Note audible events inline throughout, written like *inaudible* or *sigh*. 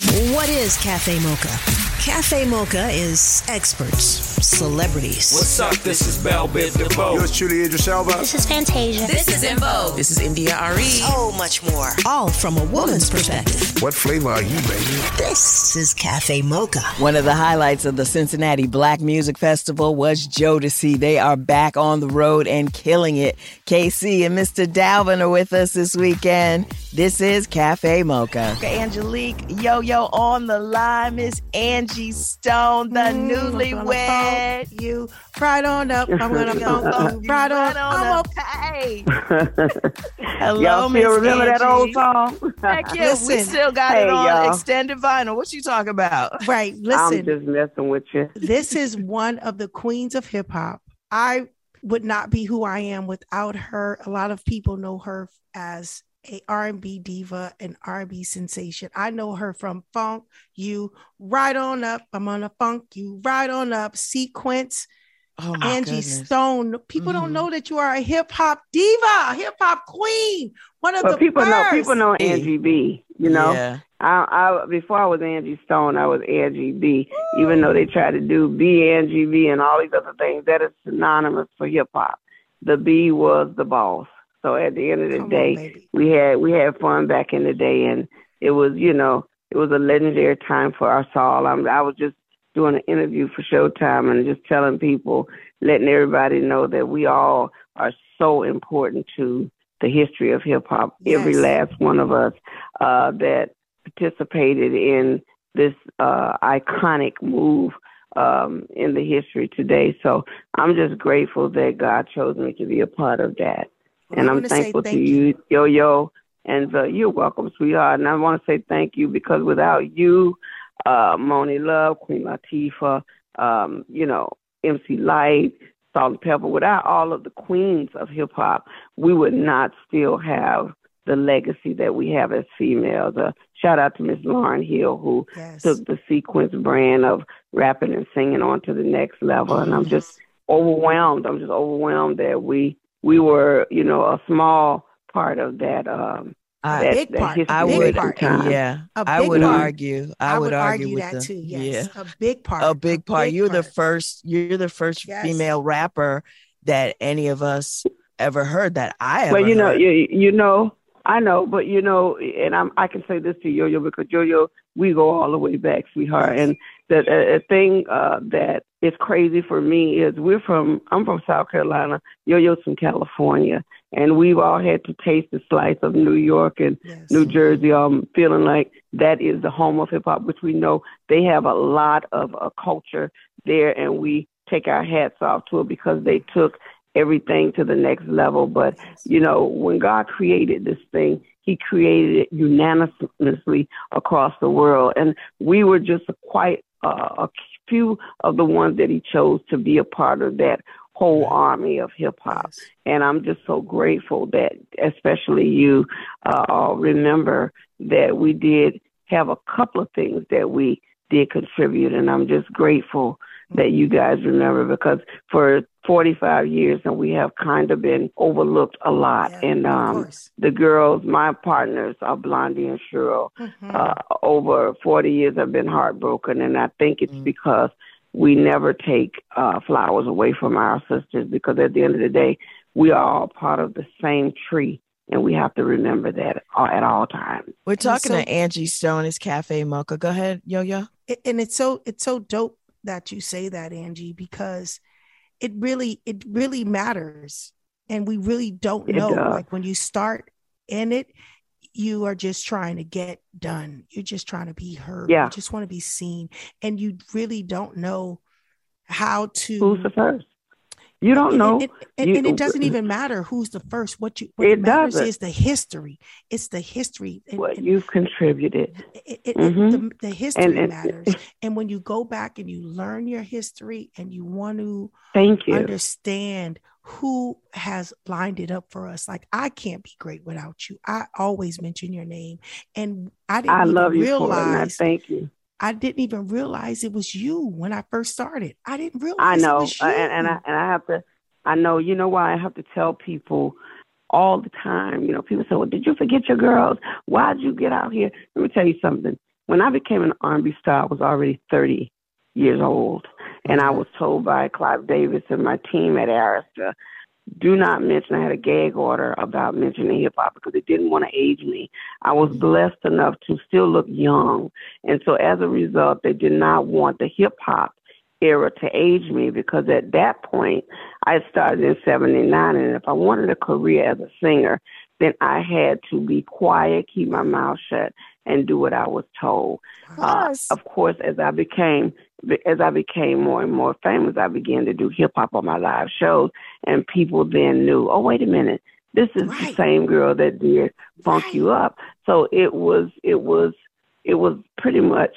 What is Cafe Mocha? Cafe Mocha is experts, celebrities. What's up? This is Bell Biv DeVoe. Yours truly, Idris Elba. This is Fantasia. This is En Vogue. This is India Arie. So much more. All from a woman's perspective. What flavor are you, baby? This is Cafe Mocha. One of the highlights of the Cincinnati Black Music Festival was Jodeci. They are back on the road and killing it. K-Ci and Mr. Dalvin are with us this weekend. This is Cafe Mocha. Angelique Yo Yo on the line. Miss Angie Stone, the mm, newlywed. You right on up. I'm gonna go right on. I'm okay. *laughs* Hello, y'all still remember Angie. that old song? Heck yeah, Listen, we still got hey, it on y'all. extended vinyl. What you talking about? Right. Listen, I'm just messing with you. *laughs* this is one of the queens of hip hop. I would not be who I am without her. A lot of people know her as a R&B diva and R&B sensation. I know her from Funk You Right On Up. I'm on a Funk You Right On Up sequence. Oh Angie goodness. Stone. People don't Mhm. know that you are a hip hop diva, hip hop queen. One of But the people know people know Angie B. You know, Yeah. I, I before I was Angie Stone, I was Angie B. Even though they try to do B Angie B and all these other things, that is synonymous for hip hop. The B was the boss. So at the end of the Come day, baby. we had we had fun back in the day, and it was you know it was a legendary time for us all. I'm, I was just doing an interview for Showtime and just telling people, letting everybody know that we all are so important to the history of hip hop. Every last one of us uh, that participated in this uh, iconic move um, in the history today. So I'm just grateful that God chose me to be a part of that. And I'm thankful to you, Yo Yo. And uh, you're welcome, sweetheart. And I want to say thank you because without you, uh, Monie Love, Queen Latifah, um, you know, MC Lyte, Salt and Pepper, without all of the queens of hip hop, we would not still have the legacy that we have as females. Uh, shout out to Miss Lauryn Hill, who Yes. took the sequence brand of rapping and singing on to the next level. And I'm just overwhelmed. I'm just overwhelmed that we we were, you know, a small part of that um I, that, big that part, I would, at part. yeah, A I big would part. argue. I, I would, would argue, with that the, too. Yeah, a big part. a big part. big you're the first. You're the first Yes. female rapper that any of us ever heard that I ever. Well, you know, heard. you you know, I know, but you know, and I'm I can say this to Yo Yo because Yo Yo, we go all the way back, sweetheart. And the a, a thing uh, that is crazy for me is we're from I'm from South Carolina, Yo Yo's from California, and we've all had to taste the slice of New York and Yes. New Jersey. Um, feeling like that is the home of hip hop, which we know they have a lot of uh, culture there, and we take our hats off to it because they took everything to the next level. But you know, when God created this thing, He created it unanimously across the world, and we were just quite uh, a few of the ones that He chose to be a part of that whole army of hip hop. Yes. And I'm just so grateful that, especially you, uh, all remember that we did have a couple of things that we did contribute, and I'm just grateful that you guys remember because for 45 years and we have kind of been overlooked a lot. Yeah, and um, the girls, my partners are Blondie and Cheryl. Mhm. Uh, over 40 years, I've been heartbroken, and I think it's because we never take uh, flowers away from our sisters because at the end of the day, we are all part of the same tree, and we have to remember that at all times. We're talking so- to Angie Stone. It's Cafe Mocha. Go ahead, Yo Yo. And it's so it's so dope that you say that angie because it really it really matters and we really don't It know does. like when you start in it you are just trying to get done you're just trying to be heard Yeah. you just want to be seen and you really don't know how to Who's the first? You don't know. And, and, You- and it doesn't even matter who's the first. What you what It matters doesn't. is the history. It's the history. And, what you've contributed. it, it, Mhm. the, the history matters. *laughs* And when you go back and you learn your history and you want to Thank you. understand who has lined it up for us. Like I can't be great without you. I always mention your name, and I didn't I even love you for it, realize. thank you. I didn't even realize it was you when I first started. I didn't realize. I it know, uh, and, and I and I have to. I know. You know why I have to tell people all the time. You know, people say, "Well, did you forget your girls? Why'd you get out here?" Let me tell you something. When I became an R&B star, I was already 30 years old, and I was told by Clive Davis and my team at Arista, "Do not mention." I had a gag order about mentioning hip hop because they didn't want to age me. I was blessed enough to still look young, and so as a result, they did not want the hip hop era to age me because at that point I started in 79 and if I wanted a career as a singer then I had to be quiet, keep my mouth shut and do what I was told. Uh, of course as I became as I became more and more famous I began to do hip hop on my live shows and people then knew, "Oh, wait a minute. This is the same girl that did Funk Right. You Up." So it was it was it was pretty much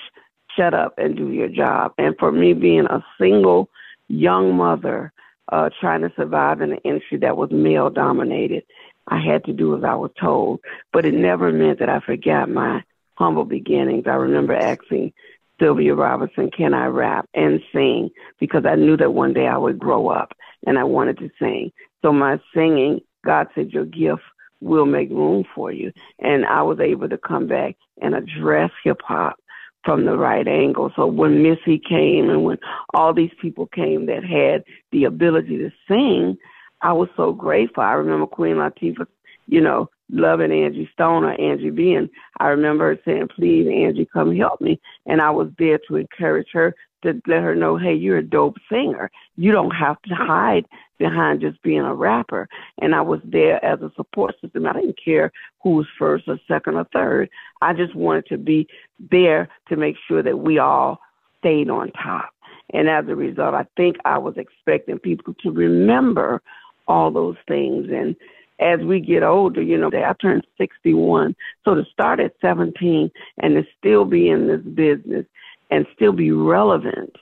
shut up and do your job. And for me, being a single young mother uh, trying to survive in an industry that was male dominated, I had to do as I was told. But it never meant that I forgot my humble beginnings. I remember asking Sylvia Robinson, can I rap and sing? Because I knew that one day I would grow up and I wanted to sing. So my singing, God said, your gift will make room for you. And I was able to come back and address hip hop from the right angle. So when Missy came and when all these people came that had the ability to sing, I was so grateful. I remember Queen Latifah, you know, loving Angie Stone or Angie B. I remember her saying, please, Angie, come help me. And I was there to encourage her to let her know, hey, you're a dope singer. You don't have to hide behind just being a rapper. And I was there as a support system. I didn't care who was first or second or third. I just wanted to be there to make sure that we all stayed on top. And as a result, I think I was expecting people to remember all those things. And as we get older, you know, I turned 61. So to start at 17 and to still be in this business and still be relevant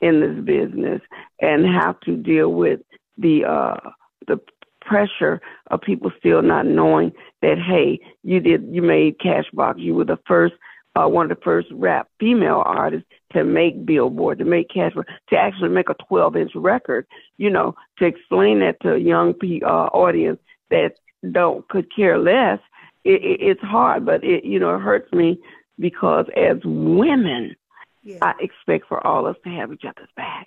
in this business and have to deal with the uh the pressure of people still not knowing that hey, you did you made Cashbox, you were the first uh, one of the first rap female artists to make Billboard, to make Cashbox, to actually make a 12 inch record. You know, to explain that to a young uh, audience that don't could care less. It, it, it's hard, but it you know it hurts me because as women, Yeah. I expect for all of us to have each other's back.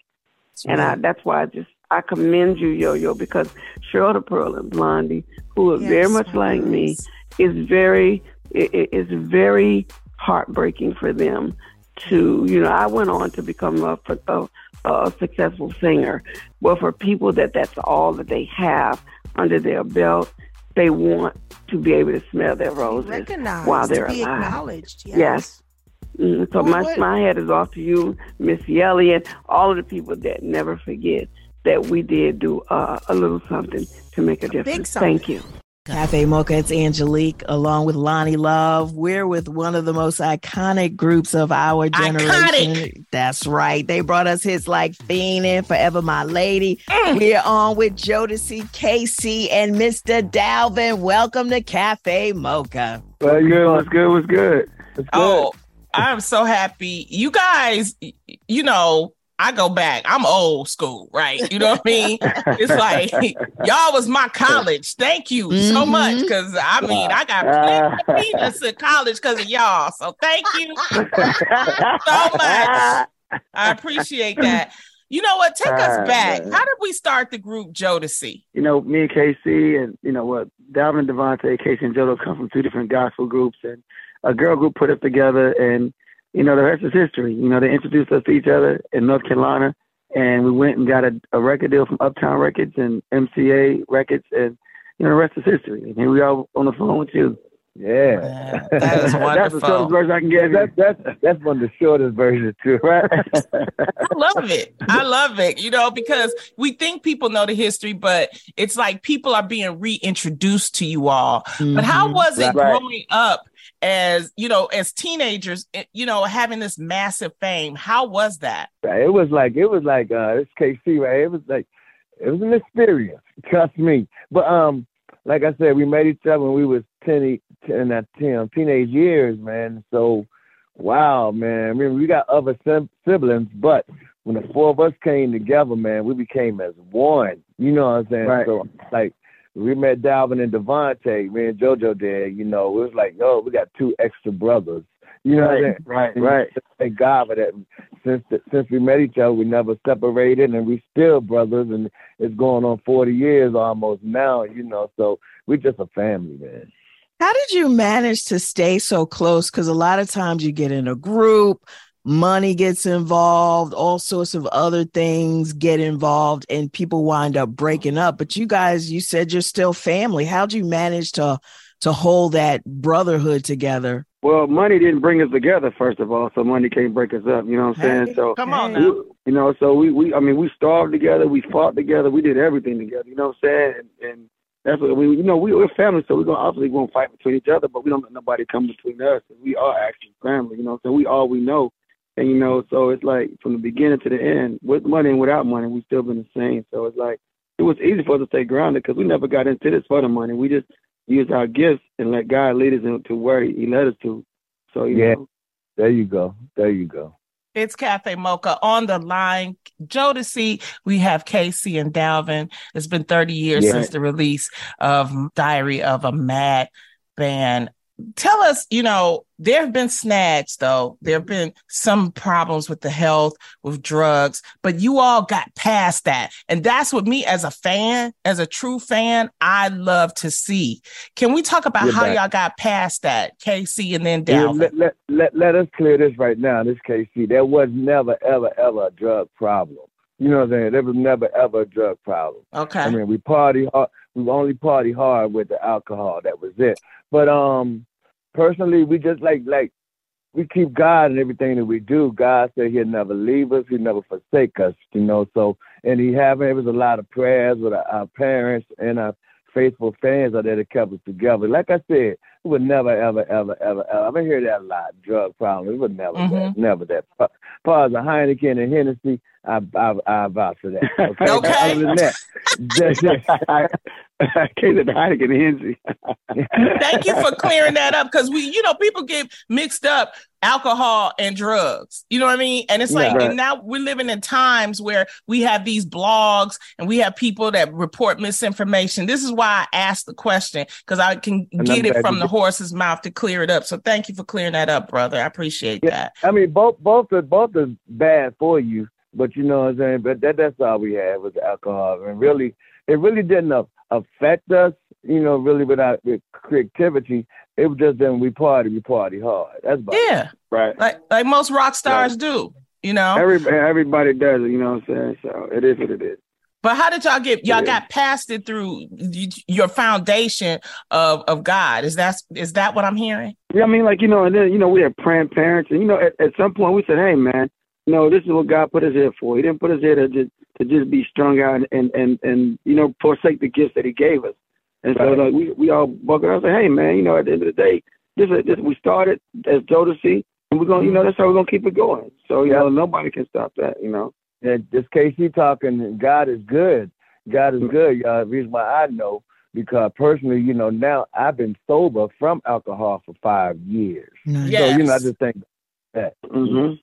And I, that's why I just I commend you, Yo Yo, because the Pearl and Blondie, who are very much like me, is very it, it's very heartbreaking for them to you know I went on to become a, a, a successful singer, but for people that that's all that they have under their belt, they want to be able to smell their roses recognized, while they're to be alive. acknowledged. Yes. Yes. Mm, so Well, my what- my head is off to you, Miss Yelly, and all of the people that never forget that we did do uh, a little something to make a difference. something. Thank you. Cafe Mocha, it's Angelique along with Loni Love. We're with one of the most iconic groups of our generation. Iconic. That's right. They brought us hits like Fiendin', Forever My Lady. Mm. We're on with Jodeci, K-Ci, and Mr. Dalvin. Welcome to Cafe Mocha. What's good? What's good? What's good? What's oh, good? Oh, I'm so happy. You guys, you know, I go back. I'm old school, right? You know what I mean? It's like *laughs* y'all was my college. Thank you so Mhm. much. Cause I mean, I got plenty of peanuts in college because of y'all. So thank you *laughs* so much. I appreciate that. You know what? Take us Ah, back. How did we start the group Jodeci? You know, me and K-Ci, and you know what, Dalvin DeVante, K-Ci, and JoJo come from two different gospel groups, and a girl group put us together, and you know, the rest is history. You know, they introduced us to each other in North Carolina, and we went and got a, a record deal from Uptown Records and MCA Records, and you know, the rest is history. And here we are on the phone with you. Yeah, Man, that is *laughs* That's the shortest version I can give you. that's that's that's one of the shortest versions too, right? *laughs* I love it. I love it, you know, because we think people know the history, but it's like people are being reintroduced to you all. But how Mhm. was it Mm-hmm. Right. growing up as, you know, as teenagers, eh, you know, having this massive fame? How was that? It was like it was like uh it's K-Ci, right? It was like it was an experience, trust me. But um, like I said, we met each other when we was 10, 10, uh, 10 teenage years, man. So wow, man. I mean, we got other sim- siblings, but when the four of us came together, man, we became as one. You know what I'm saying? Right. So like we met Dalvin and DeVante, me and JoJo did, you know, it was like, oh, we got two extra brothers. You know what I'm saying? right, And right. Thank God for that. Since the, since we met each other, we never separated, and we still brothers. And it's going on forty years almost now, you know. So we just a family, man. How did you manage to stay so close? Because a lot of times you get in a group, money gets involved, all sorts of other things get involved, and people wind up breaking up. But you guys, you said you're still family. How'd you manage to to hold that brotherhood together? Well, money didn't bring us together, first of all, so money can't break us up. You know what I'm saying? Hey, so Come on now. we, you know, so we, we, I mean, we starved together, we fought together, we did everything together. You know what I'm saying? And, and that's what we, you know, we, we're family, so we're gonna obviously won't fight between each other, but we don't let nobody come between us. We are actually family, you know. So we all we know, and you know, so it's like from the beginning to the end, with money and without money, we've still been the same. So it's like it was easy for us to stay grounded because we never got into this for the money. We just used our gifts and let God lead us into where He led us to. So you Yeah. know. There you go. There you go. It's Cafe Mocha on the line. Jodeci, we have K-Ci and Dalvin. It's been 30 years Yeah. since the release of Diary of a Mad Band. Tell us, you know, there have been snags though. There have been some problems with the health, with drugs, but you all got past that. And that's what me as a fan, as a true fan, I love to see. Can we talk about You're how back. y'all got past that, K-Ci and then Yeah, let, let, let, let us clear this right now, this K-Ci. There was never, ever, ever a drug problem. You know what I'm saying? There was never, ever a drug problem. Okay. I mean, we party hard. We only party hard with the alcohol. That was it. But um, personally, we just like like we keep God in everything that we do. God said He'll never leave us. He'll never forsake us. You know. So and He having it was a lot of prayers with our, our parents and our faithful fans out there that kept us together. Like I said, it would never, ever, ever, ever, ever. I've been that a lot. Drug problem. It was never that. Mhm. Never that. As far as the Heineken and Hennessy, I I I vouch for that. *laughs* Okay. Okay. Other than that, that's it. I, I can't the Heineken Henry. Thank you for clearing that up because we, you know, people get mixed up alcohol and drugs. You know what I mean? And it's like, Right. and now we're living in times where we have these blogs and we have people that report misinformation. This is why I asked the question because I can And get it from the. Horse's mouth to clear it up. So thank you for clearing that up, brother. I appreciate Yeah. that. I mean, both both are both are bad for you, but you know what I'm saying. But that that's all we had was alcohol, and really, it really didn't affect us. You know, really without with creativity, it was just then we party, we party hard. That's about it. Yeah, Right. like like most rock stars do. You know. Every, everybody does it, you know what I'm saying? So it is what it is. But how did y'all get y'all got past it through your foundation of of God? Is that is that what I'm hearing? Yeah, I mean, like, you know, and then, you know, we had praying parents, and, you know, at, at some point we said, hey, man, you know, this is what God put us here for. He didn't put us here to just, to just be strung out and, and, and, and, you know, forsake the gifts that He gave us. And so, like, we, we all buckled up and said, hey, man, you know, at the end of the day, this, is- this we started as Jodeci, and we're going to, you know, that's how we're going to keep it going. So, you Yeah. know, nobody can stop that, you know. And just K-Ci talking, God is good. God is good, y'all. The reason why I know because personally, you know, now I've been sober from alcohol for five years. Nice. Yeah. So you know, I just think that. Mm-hmm.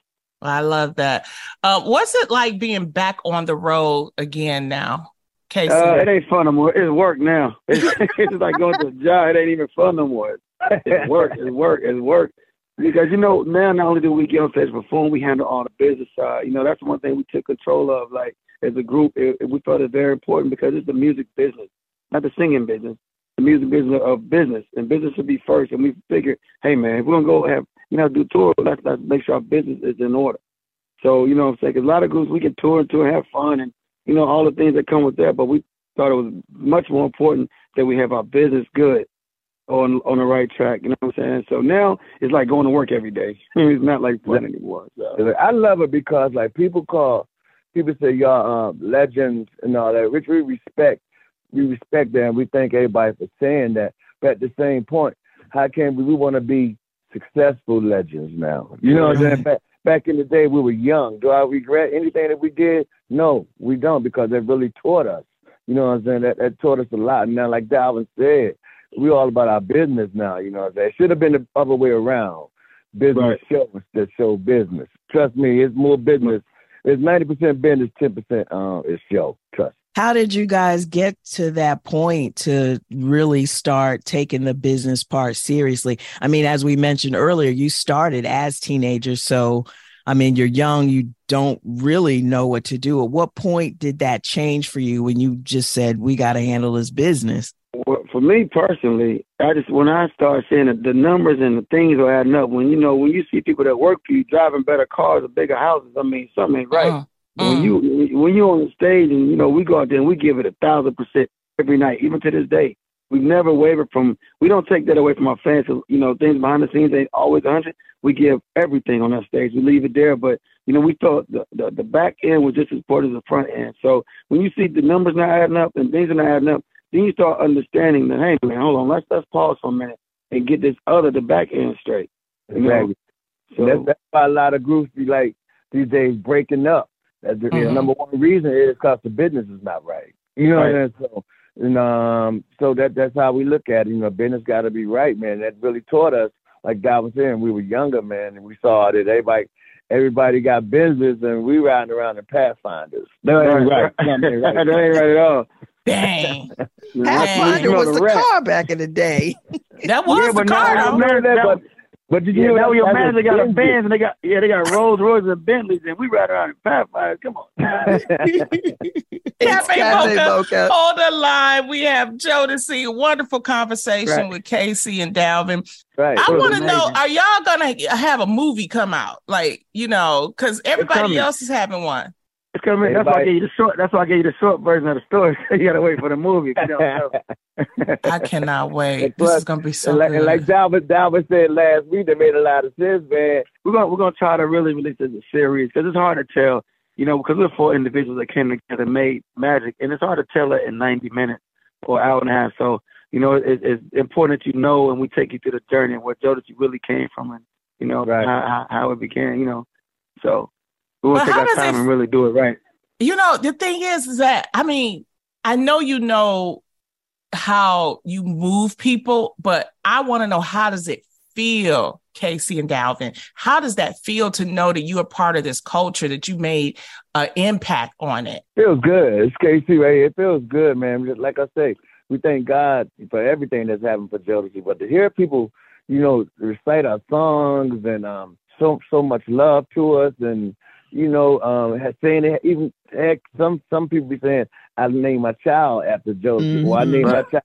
I love that. Uh, what's it like being back on the road again now, K-Ci? Uh, it ain't fun no more. It's work now. It's, *laughs* it's like going to a job. It ain't even fun no more. *laughs* It's work. It's work. It's work. Because you know now, not only do we get on stage perform, we handle all the business side. You know that's one thing we took control of. Like as a group, it, it- we felt it very important because it's the music business, not the singing business. The music business of business, and business should be first. And we figured, hey man, if we're gonna go have you know do tour, let's let's make sure our business is in order. So you know what I'm saying? 'Cause a lot of groups we can tour and tour and have fun and you know all the things that come with that. But we thought it was much more important that we have our business good. On on the right track. You know what I'm saying? So now it's like going to work every day. *laughs* it's not like fun anymore. So. I love it because like people call, people say y'all um, legends and all that, which we respect. We respect that, and we thank everybody for saying that. But at the same point, how can we? We want to be successful legends now. You know what I'm saying? Back, back in the day, we were young. Do I regret anything that we did? No, we don't because it really taught us. You know what I'm saying? That, that taught us a lot. And now, like Dalvin said, we all about our business now. You know what I'm saying? It should have been the other way around. Business Right. shows that show business. Trust me, it's more business. It's 90% business, 10% um, is show. Trust. How did you guys get to that point to really start taking the business part seriously? I mean, as we mentioned earlier, you started as teenagers. So, I mean, you're young, you don't really know what to do. At what point did that change for you when you just said, we got to handle this business? Well, for me personally, I just when I start seeing the, the numbers and the things are adding up. When you know when you see people that work for you driving better cars or bigger houses, I mean something ain't right. Uh, When mm. you when you're on the stage and you know we go out there and we give it a thousand percent every night, even to this day. We've never wavered from. We don't take that away from our fans. So, you know, things behind the scenes ain't always a hundred. We give everything on that stage. We leave it there, but you know, we thought the, the the back end was just as important as the front end. So when you see the numbers not adding up and things are not adding up, then you start understanding that. Hey, man, hold on. Let's let's pause for a minute and get this other the back end straight. Exactly. So that's, that's why a lot of groups be like these days breaking up. That's the Mhm. number one reason is because the business is not right. You know what I'm saying? So, and, um, so that that's how we look at it. You know, business got to be right, man. That really taught us. Like God was saying, we were younger, man, and we saw that everybody everybody got business, and we riding around in Pathfinders. That ain't right. That *laughs* ain't *laughs* right. that ain't right at all. Dang. *laughs* You know, Pathfinder was the the car back in the day. *laughs* That was Yeah, the but car, now- though. Remember that, that- but but did you Yeah, know now your that man they got a Benji. Benz and they got yeah they got Rolls Royces and Bentleys and we ride around in Pathfinders. Come on. *laughs* It's Cafe Cafe Mocha. Mocha. On the line, we have Jodeci. A wonderful conversation Right. with K-Ci and Dalvin. right. I want to know. Are y'all gonna have a movie come out? Like you know, because everybody else is having one. It's coming. That's why I gave you the short. That's why I gave you the short version of the story. *laughs* you gotta wait for the movie. you know. *laughs* I cannot wait. And This plus- is gonna be so and like, good. and like Dalvin, Dalvin said last week, that made a lot of sense, man. we're gonna we're gonna try to really release this as a series because it's hard to tell. You know, because we're four individuals that came together and made magic, and it's hard to tell it in 90 minutes or an hour and a half. So, you know, it, it's important that you know, and we take you through the journey and where Jodeci really came from, and you know Right. how, how how it began. You know, so we But to take our does it and really do it right. you know, the thing is, is that I mean, I know you know how you move people, but I want to know how does it feel, K-Ci and Dalvin? How does that feel to know that you are part of this culture, that you made an impact on it? Feels good. It's K-Ci right here. It feels good, man. Just like I say, we thank God for everything that's happened for Jealousy. But to hear people, you know, recite our songs and um so so much love to us and you know, um saying it even heck some some people be saying I named my child after Jodeci or I named my child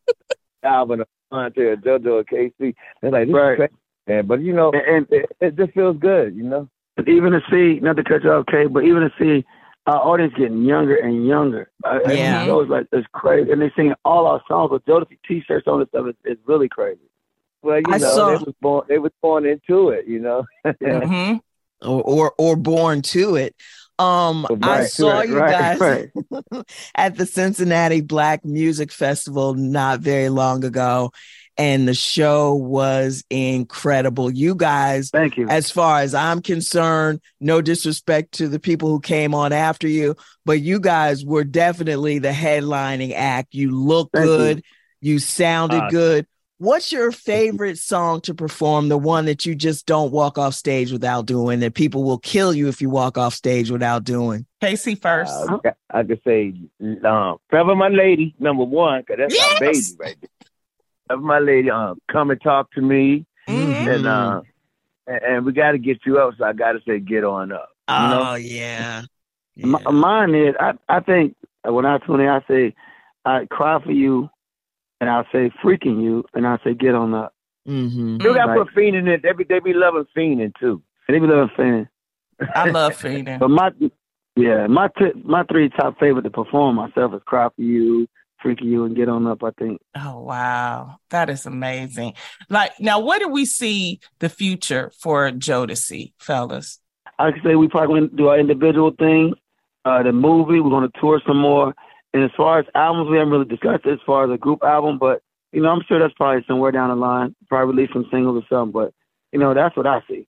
Alvin or Monte or JoJo or K-Ci. They're like, this Right. is crazy, man. But you know, And, and it, it just feels good, you know. even to see, not to cut you off, Kay, but even to see our audience getting younger and younger. Uh, and Yeah. It was like, it's crazy. And they're singing all our songs with Jodeci t-shirts on and stuff. It's, it's really crazy. Well, you I know, saw- they was born they was born into it, you know. *laughs* Mhm. Or, or or born to it. Um, I saw right, you right, guys right. *laughs* at the Cincinnati Black Music Festival not very long ago, and the show was incredible. You guys, Thank you. as far as I'm concerned, no disrespect to the people who came on after you, but you guys were definitely the headlining act. You looked Thank good, you, sounded Ah. good. What's your favorite song to perform? The one that you just don't walk off stage without doing, that people will kill you if you walk off stage without doing? K-Ci first. Uh, I could say, um, Forever My Lady, number one, because that's Yes! my baby right there. Forever My Lady, um, Come and Talk to Me, Mhm. and uh, and, and we got to get you up, so I got to say, Get On Up. You know? Oh yeah. M- Mine is, I, I think when I tune in, I say, I cry for you, and I say freaking you, and I say get on up. Mm-hmm. You got to Right. put fiending in. They be, they be loving fiending too. And they be loving fan. I love Feeding. *laughs* But my, yeah, my t- my three top favorite to perform myself is Cry for You, Freek'n You and Get On Up. I think. Oh wow, that is amazing! Like now, what do we see the future for Jodeci, fellas? I could say we probably going to do our individual thing. Uh, the movie, we're going to tour some more. And as far as albums, we haven't really discussed it as far as a group album, but you know, I'm sure that's probably somewhere down the line. Probably release some singles or something, but you know, that's what I see.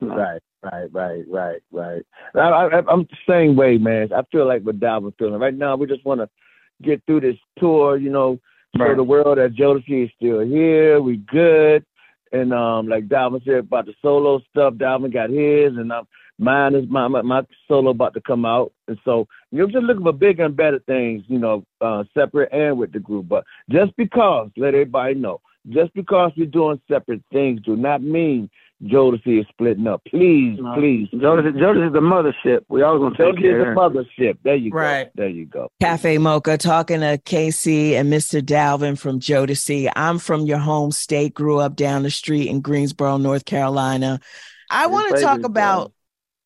You know? Right, right, right, right, right. I, I, I'm the same way, man. I feel like what Dalvin feeling right now. We just want to get through this tour, you know, show right. the world that Jodeci is still here. We good. And um, like Dalvin said about the solo stuff, Dalvin got his, and I'm Mine is my, my, my solo about to come out, and so you're just looking for bigger and better things, you know, uh, separate and with the group. But just because, let everybody know, just because we're doing separate things, do not mean Jodeci is splitting up. Please, no. please. Jodeci, Jodeci is the mothership. We all gonna take Jodeci care. is the mothership. There you go. right. go. There you go. Cafe Mocha talking to K-Ci and Mr. Dalvin from Jodeci. I'm from your home state. Grew up down the street in Greensboro, North Carolina. I want to talk about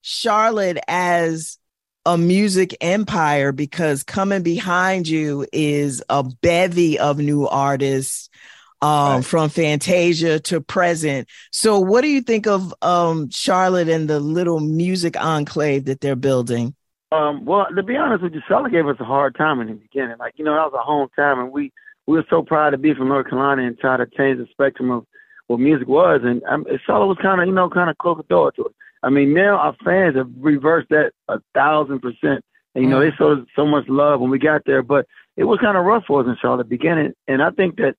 Charlotte as a music empire because coming behind you is a bevy of new artists um, right. from Fantasia to present. So, what do you think of um, Charlotte and the little music enclave that they're building? Um, well, to be honest with you, Charlotte gave us a hard time in the beginning. Like, you know, that was a hometown, and we we were so proud to be from North Carolina and try to change the spectrum of what music was. And um, Charlotte was kind of, you know, kind of close the door to it. I mean, now our fans have reversed that a thousand percent. And, you know, they showed so much love when we got there, but it was kind of rough for us in Charlotte beginning. And I think that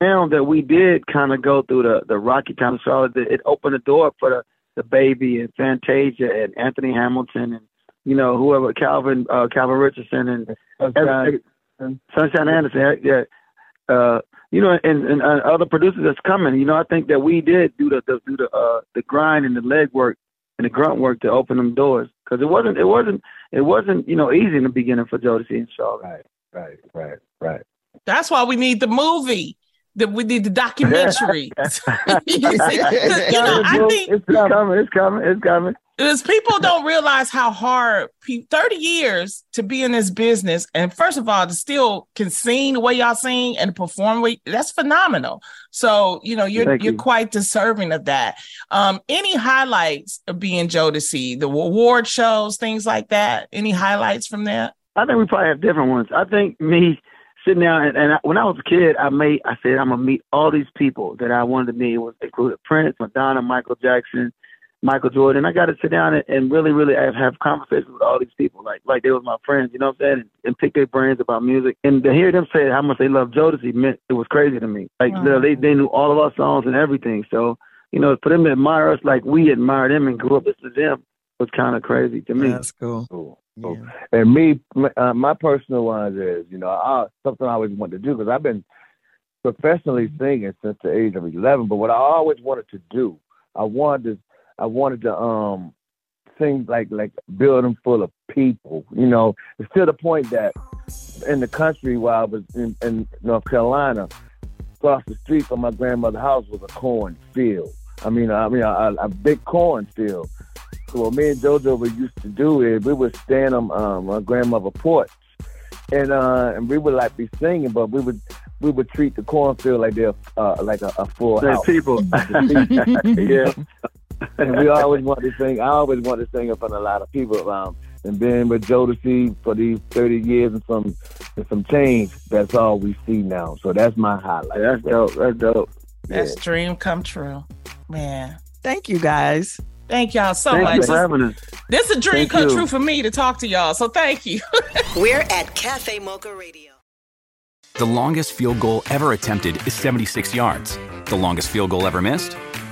now that we did kind of go through the, the rocky time of Charlotte, it opened the door for the, DaBaby and Fantasia and Anthony Hamilton and, you know, whoever, Calvin, uh, Calvin Richardson and Sunshine, Sunshine Anderson. Yeah. Uh, you know, and, and, and other producers that's coming. You know, I think that we did do the, the do the uh, the grind and the leg work and the grunt work to open them doors because it wasn't it wasn't it wasn't you know easy in the beginning for Jodeci and Shaw. Right, right, right, right. That's why we need the movie. That we need the documentary. *laughs* *laughs* you know, I think it's coming. It's coming. It's coming is people don't realize how hard 30 years to be in this business and first of all to still can sing the way y'all sing and perform way, that's phenomenal. So you know you're Thank you're you. quite deserving of that. Um any highlights of being Jodeci? The award shows things like that? Any highlights from that? I think we probably have different ones. I think me sitting down and, and I, when i was a kid i made i said i'm gonna meet all these people that i wanted to meet. It was included prince madonna michael jackson Michael Jordan. I got to sit down and, and really, really have, have conversations with all these people, like like they was my friends, you know what I'm saying, and, and pick their brains about music. And to hear them say how much they love Jodeci meant it was crazy to me. Like wow. they they knew all of our songs and everything. So you know, for them to admire us like we admire them and grew up listening to them was kind of crazy to me. That's cool. cool. Yeah. And me, uh, my personal one is, you know, I, something I always wanted to do because I've been professionally singing since the age of 11. But what I always wanted to do, I wanted to I wanted to um sing like like building full of people. You know, it's to the point that in the country while I was in, in North Carolina, across the street from my grandmother's house was a cornfield. I mean, I mean, a, a big cornfield. So what me and JoJo we used to do is we would stand on um, my grandmother porch, and uh, and we would like be singing, but we would we would treat the cornfield like they're uh, like a, a full house. people. *laughs* yeah and we always want to sing. I always want to sing in front of a lot of people. Um, and being with Jodeci for these thirty years and some and some change, that's all we see now. So that's my highlight. That's dope. That's dope. That's yeah. dream come true, man. Thank you guys. Thank y'all so thank much. for having us. This is a dream thank come you. true for me to talk to y'all. So thank you. *laughs* We're at Cafe Mocha Radio. The longest field goal ever attempted is 76 yards. The longest field goal ever missed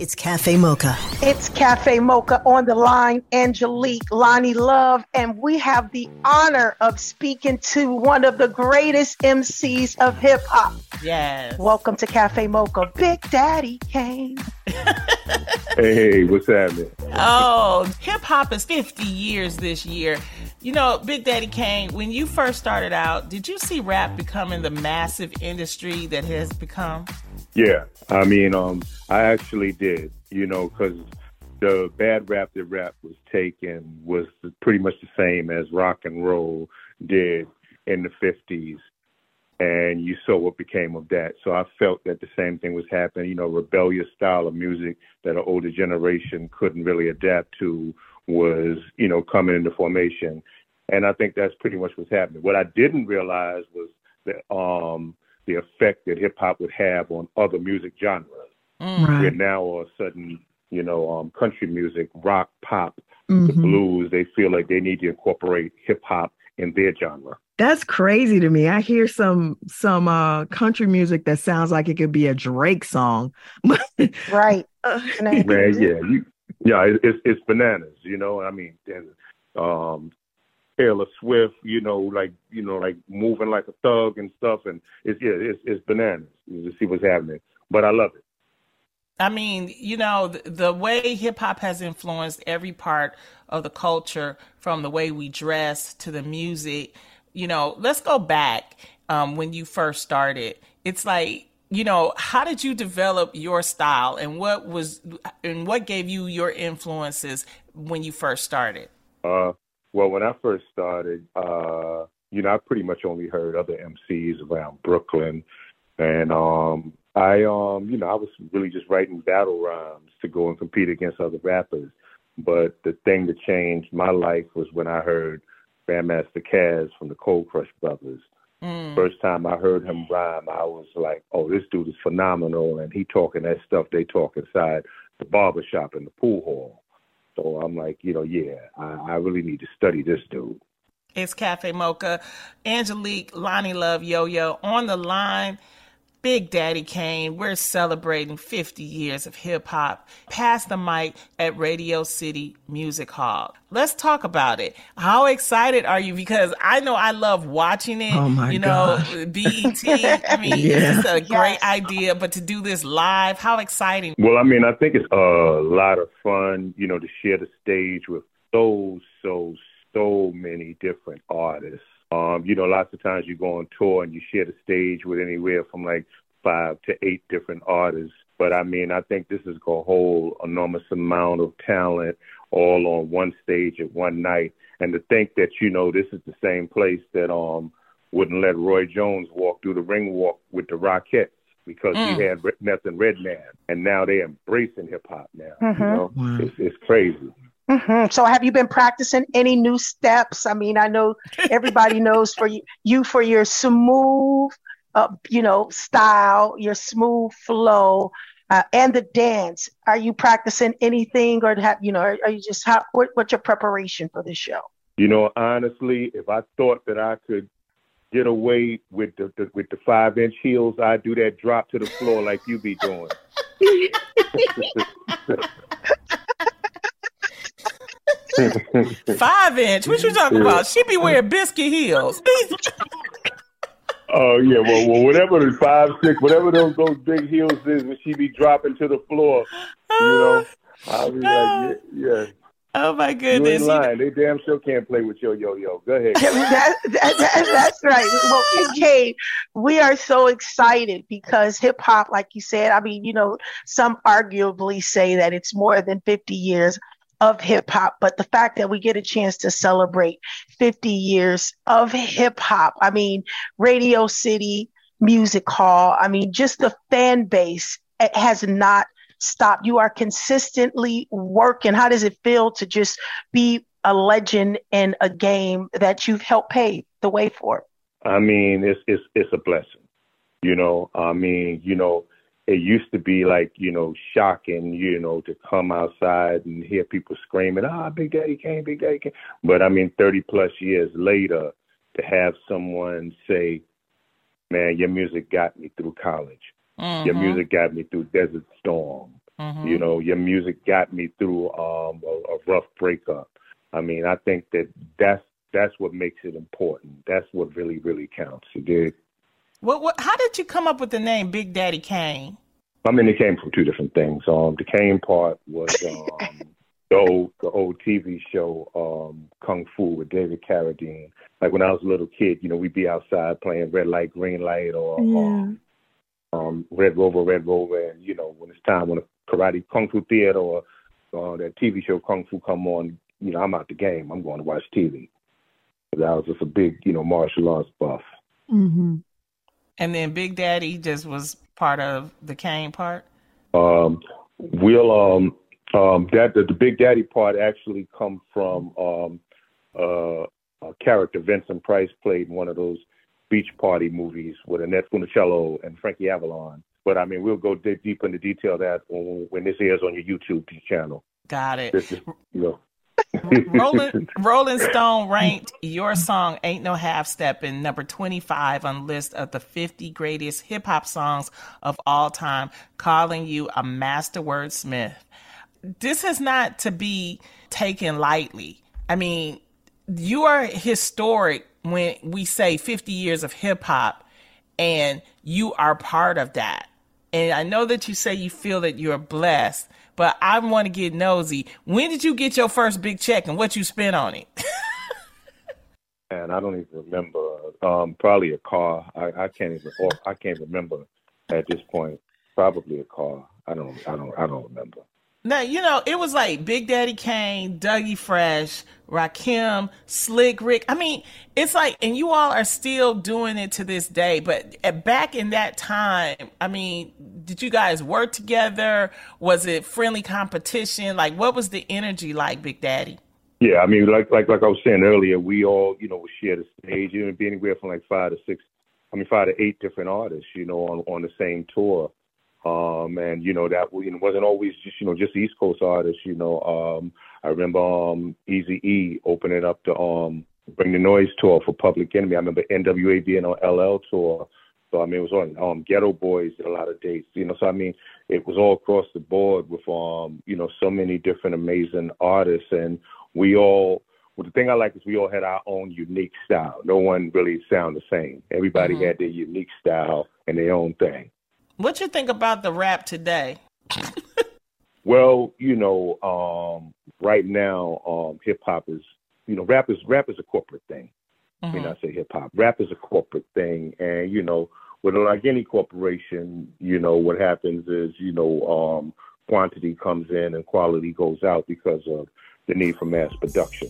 It's Cafe Mocha. It's Cafe Mocha on the line, Angelique, Loni Love, and we have the honor of speaking to one of the greatest MCs of hip hop. Yes. Welcome to Cafe Mocha. Big Daddy Kane. hey, what's happening? Oh, hip hop is 50 years this year. You know, Big Daddy Kane, when you first started out, did you see rap becoming the massive industry that it has become? Yeah, I mean, um, I actually did, you know, because the bad rap that rap was taken was pretty much the same as rock and roll did in the 50s. And you saw what became of that. So I felt that the same thing was happening, you know, rebellious style of music that an older generation couldn't really adapt to was, you know, coming into formation. And I think that's pretty much what's happening. What I didn't realize was that um the effect that hip hop would have on other music genres. Mm. Right. Where now all of a sudden, you know, um country music, rock, pop, Mhm. the blues, they feel like they need to incorporate hip hop in their genre. That's crazy to me. I hear some some uh country music that sounds like it could be a Drake song. *laughs* Right. Man, yeah, you, yeah, it, it's it's bananas, you know. I mean, and, um, Taylor Swift, you know, like you know, like moving like a thug and stuff, and it's yeah, it's it's bananas to see what's happening. But I love it. I mean, you know, the, the way hip hop has influenced every part of the culture, from the way we dress to the music. You know, let's go back um, when you first started. It's like, you know, how did you develop your style, and what was, and what gave you your influences when you first started? Uh, well, when I first started, uh, you know, I pretty much only heard other MCs around Brooklyn, and um, I, um, you know, I was really just writing battle rhymes to go and compete against other rappers. But the thing that changed my life was when I heard Grandmaster Caz from the Cold Crush Brothers. Mm. First time I heard him rhyme, I was like, "Oh, this dude is phenomenal," and he talking that stuff they talk inside the barber shop and the pool hall. So I'm like, you know, yeah, I, I really need to study this dude. It's Cafe Mocha, Angelique, Loni Love, Yo Yo on the line. Big Daddy Kane, we're celebrating 50 years of hip hop. Pass the mic at Radio City Music Hall. Let's talk about it. How excited are you? Because I know I love watching it. Oh my you know, God. *laughs* BET. I mean, Yeah. it's a great idea, but to do this live, how exciting! Well, I mean, I think it's a lot of fun, you know, to share the stage with so, so, so many different artists. Um, you know, lots of times you go on tour and you share the stage with anywhere from like five to eight different artists. But I mean, I think this is a whole enormous amount of talent all on one stage at one night. And to think that, you know, this is the same place that um wouldn't let Roy Jones walk through the ring walk with the Rockettes because Mm. he had Re- Meth and Redman. And now they're embracing hip hop now. Mhm. You know, it's, it's crazy. Hmm So, have you been practicing any new steps? I mean, I know everybody *laughs* knows for you, you for your smooth, uh, you know, style, your smooth flow, uh, and the dance. Are you practicing anything, or have you know, are, are you just how? What, what's your preparation for the show? You know, honestly, if I thought that I could get away with the, the with the five inch heels, I'd do that drop to the floor like you be doing. *laughs* *laughs* Five inch. What you talking about? She be wearing biscuit heels. *laughs* Oh yeah, well, well, whatever the five six, whatever those those big heels is, when she be dropping to the floor, you oh, know, I'll be like, yeah, yeah. Oh my You goodness. ain't lying. They damn sure can't play with your yo yo. Go ahead. *laughs* that, that, that- that's right. Well, Kate, we are so excited because hip hop, like you said, I mean, you know, some arguably say that it's more than 50 years of hip hop, but the fact that we get a chance to celebrate 50 years of hip hop, I mean, Radio City Music Hall, I mean, just the fan base has not stopped. You are consistently working. How does it feel to just be a legend in a game that you've helped pave the way for? I mean, it's it's it's a blessing. You know, I mean, you know, it used to be like, you know, shocking, you know, to come outside and hear people screaming, "Ah, Big Daddy Kane, Big Daddy Kane." But I mean, 30 plus years later, to have someone say, "Man, your music got me through college. Your Mhm. music got me through Desert Storm." Mhm. You know, your music got me through um, a, a rough breakup. I mean, I think that that's that's what makes it important. That's what really really counts. You dig? What, what, how did you come up with the name Big Daddy Kane? I mean, it came from two different things. Um, the Kane part was *laughs* um, the old the old TV show um, Kung Fu with David Carradine. Like when I was a little kid, you know, we'd be outside playing red light, green light, or um, um, Red Rover, Red Rover, and you know, when it's time when a karate Kung Fu theater or uh, that TV show Kung Fu come on, you know, I'm out the game. I'm going to watch TV. But I was just a big, you know, martial arts buff. Mm-hmm. And then Big Daddy just was part of the Kane part. Um, we'll um um that the, the Big Daddy part actually come from um uh a character Vincent Price played in one of those beach party movies with Annette Funicello and Frankie Avalon. But I mean, we'll go dig deep into detail of that when, when this airs on your YouTube channel. Got it. Is, you know. Rolling, *laughs* Rolling Stone ranked your song "Ain't No Half Steppin'" number twenty-five on list of the fifty greatest hip hop songs of all time, calling you a master wordsmith. This is not to be taken lightly. I mean, you are historic when we say fifty years of hip hop, and you are part of that. And I know that you say you feel that you're blessed, but I want to get nosy. When did you get your first big check and what you spent on it? *laughs* and I don't even remember. Um, probably a car. I, I can't even. Or I can't remember at this point. Probably a car. I don't. I don't. I don't remember. now, you know, it was like Big Daddy Kane, Dougie Fresh, Rakim, Slick Rick. I mean, it's like, and you all are still doing it to this day. But back in that time, I mean, did you guys work together? Was it friendly competition? Like, what was the energy like, Big Daddy? Yeah, I mean, like like like I was saying earlier, we all you know share the stage. You know, be anywhere from like five to six, I mean, five to eight different artists. You know, on on the same tour. Um, and you know that know, wasn't always just you know just East Coast artists. You know, um, I remember um, Easy E opening up the um, Bring the Noise tour for Public Enemy. I remember NWA being on LL tour. So I mean, it was on um, Geto Boys did a lot of dates. You know, so I mean, it was all across the board with um, you know, so many different amazing artists, and we all. Well, the thing I like is we all had our own unique style. No one really sound the same. Everybody Mhm. had their unique style and their own thing. What you think about the rap today? *laughs* Well, you know, um, right now, um, hip hop is, you know, rap is rap is a corporate thing. I mean, I say hip hop. Rap is a corporate thing, and you know, with like any corporation, you know, what happens is, you know, um, quantity comes in and quality goes out because of the need for mass production,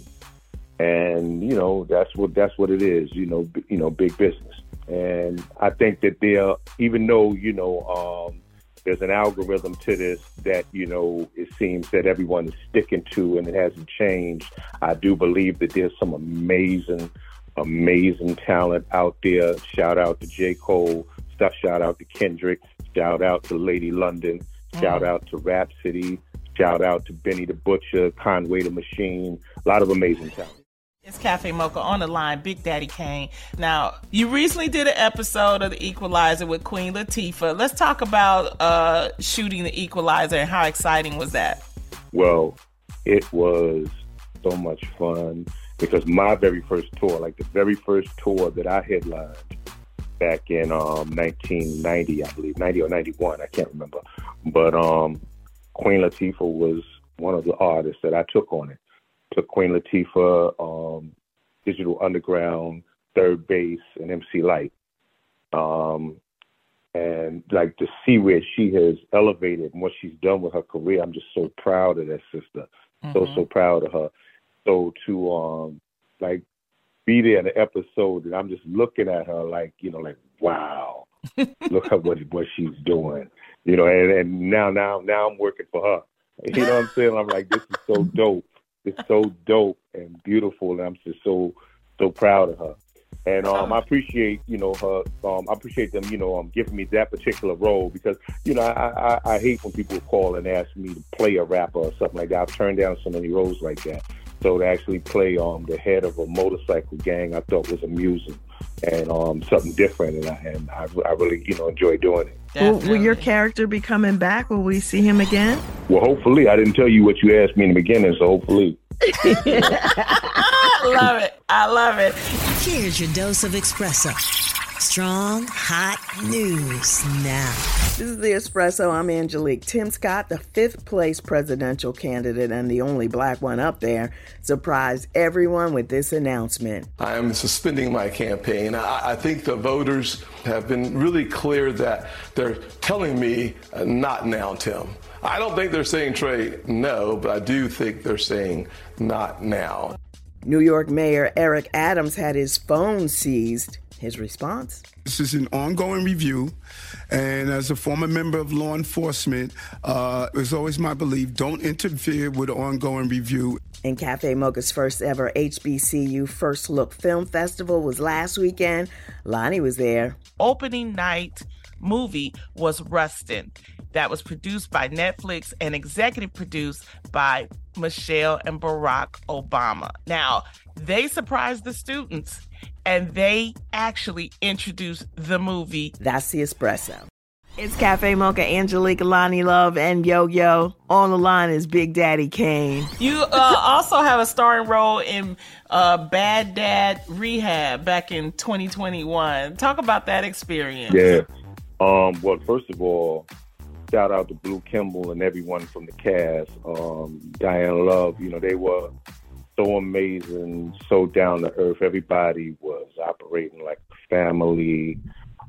and you know, that's what that's what it is. You know, b- you know, big business, and I think that there, even though you know, um, there's an algorithm to this that you know it seems that everyone is sticking to and it hasn't changed i do believe that there's some amazing amazing talent out there. Shout out to j. Cole. Stuff shout out to kendrick. Shout out to lady london. Shout out to Rapsody. Shout out to benny the butcher conway the machine. A lot of amazing talent. It's Cafe Mocha on the line, Big Daddy Kane. Now, you recently did an episode of The Equalizer with Queen Latifah. Let's talk about uh, shooting The Equalizer and how exciting was that? Well, it was so much fun because my very first tour, like the very first tour that I headlined back in um, 1990, I believe, 90 or 91, I can't remember. But um, Queen Latifah was one of the artists that I took on it. Took Queen Latifah, um, Digital Underground, 3rd Bass, and MC Lyte. Um, and like to see where she has elevated and what she's done with her career, I'm just so proud of that sister. So so proud of her. So to um like be there in the episode and I'm just looking at her like you know like wow, *laughs* look at what what she's doing. You know, and, and now now now I'm working for her. *laughs* You know what I'm saying? I'm like this is so dope. It's so dope and beautiful, and I'm just so so proud of her. And um, I appreciate, you know, her. Um, I appreciate them, you know, um, giving me that particular role because, you know, I, I, I hate when people call and ask me to play a rapper or something like that. I've turned down so many roles like that. So to actually play um, the head of a motorcycle gang, I thought was amusing and um, something different, and I, and I, I really you know enjoy doing it. Will, will, your character be coming back? Will we see him again? Well, hopefully. I didn't tell you what you asked me in the beginning, so hopefully. *laughs* *laughs* I love it. I love it. Here's your dose of espresso. Strong, hot news now. This is the Espresso. I'm Angelique. Tim Scott, the fifth place presidential candidate and the only black one up there, surprised everyone with this announcement. I am suspending my campaign. I, I think the voters have been really clear that they're telling me uh, not now, Tim. I don't think they're saying Trey no, but I do think they're saying not now. New York Mayor Eric Adams had his phone seized. His response? This is an ongoing review. And as a former member of law enforcement, uh, it's always my belief don't interfere with an ongoing review. And Cafe Mocha's first ever HBCU First Look Film Festival was last weekend. Loni was there. Opening night movie was Rustin that was produced by Netflix and executive produced by Michelle and Barack Obama. Now, they surprised the students and they actually introduced the movie. That's the espresso. It's Cafe Mocha, Angelique, Loni Love, and Yo Yo. On the line is Big Daddy Kane. You uh, also have a starring role in uh, Bad Dad Rehab back in 2021. Talk about that experience. Yeah. Um, well, first of all, shout out to Blue Kimball and everyone from the cast. Um, Diane Love, you know, they were so amazing, so down to earth. Everybody was operating like family.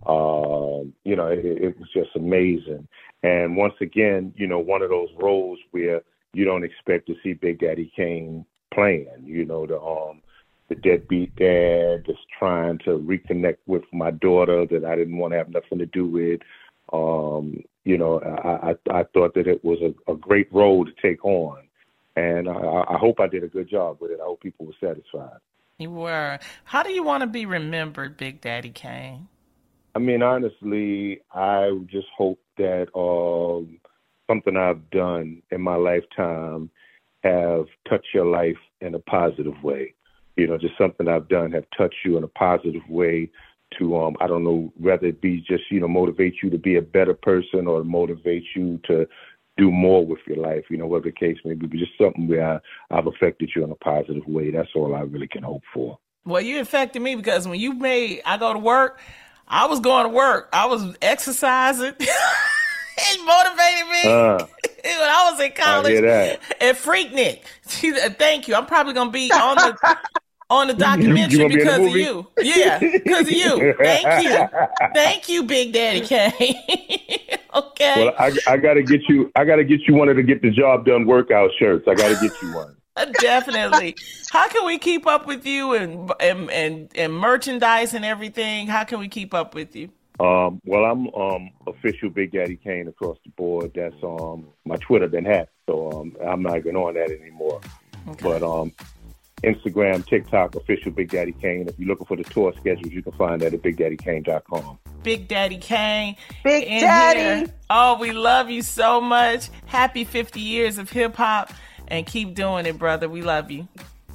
Uh, you know, it, it was just amazing. And once again, you know, one of those roles where you don't expect to see Big Daddy Kane playing. You know, the um the deadbeat dad that's trying to reconnect with my daughter that I didn't want to have nothing to do with. Um, you know, I, I, I thought that it was a, a great role to take on. And I, I hope I did a good job with it. I hope people were satisfied. You were. How do you want to be remembered, Big Daddy Kane? I mean, honestly, I just hope that um, something I've done in my lifetime have touched your life in a positive way. You know, just something I've done have touched you in a positive way to um I don't know whether it be just you know motivate you to be a better person or motivate you to do more with your life, you know, whatever the case may be, but just something where I, I've affected you in a positive way. That's all I really can hope for. Well, you affected me because when you made I go to work, I was going to work. I was exercising. *laughs* it motivated me. Uh, *laughs* when I was in college at Freaknik. *laughs* Thank you. I'm probably gonna be on the on the documentary because of you. Yeah, because of you. Thank you. Thank you, Big Daddy Kane. *laughs* okay. Well, I, I got to get you. I got to get you one of the get the job done workout shirts. I got to get you one. *laughs* Definitely. How can we keep up with you and, and and and merchandise and everything? How can we keep up with you? Um, well, I'm um, official Big Daddy Kane across the board. That's um, my Twitter been hacked, so um, I'm not even on that anymore. Okay. But um, Instagram, TikTok, official Big Daddy Kane. If you're looking for the tour schedules, you can find that at BigDaddyKane.com. Big Daddy Kane. Big Daddy. Here. Oh, we love you so much. Happy 50 years of hip hop and keep doing it, brother. We love you.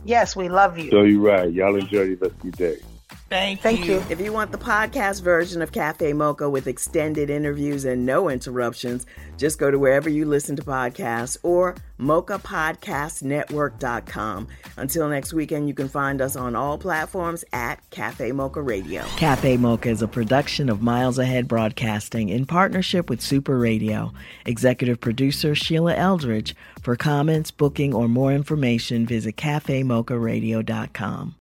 Yes, we love you. So you're right. Y'all enjoy the rest of your day. Thank, Thank you. you. If you want the podcast version of Cafe Mocha with extended interviews and no interruptions, just go to wherever you listen to podcasts or mochapodcastnetwork.com. Until next weekend, you can find us on all platforms at Cafe Mocha Radio. Cafe Mocha is a production of Miles Ahead Broadcasting in partnership with Super Radio. Executive producer Sheila Eldridge. For comments, booking, or more information, visit cafemocharadio.com.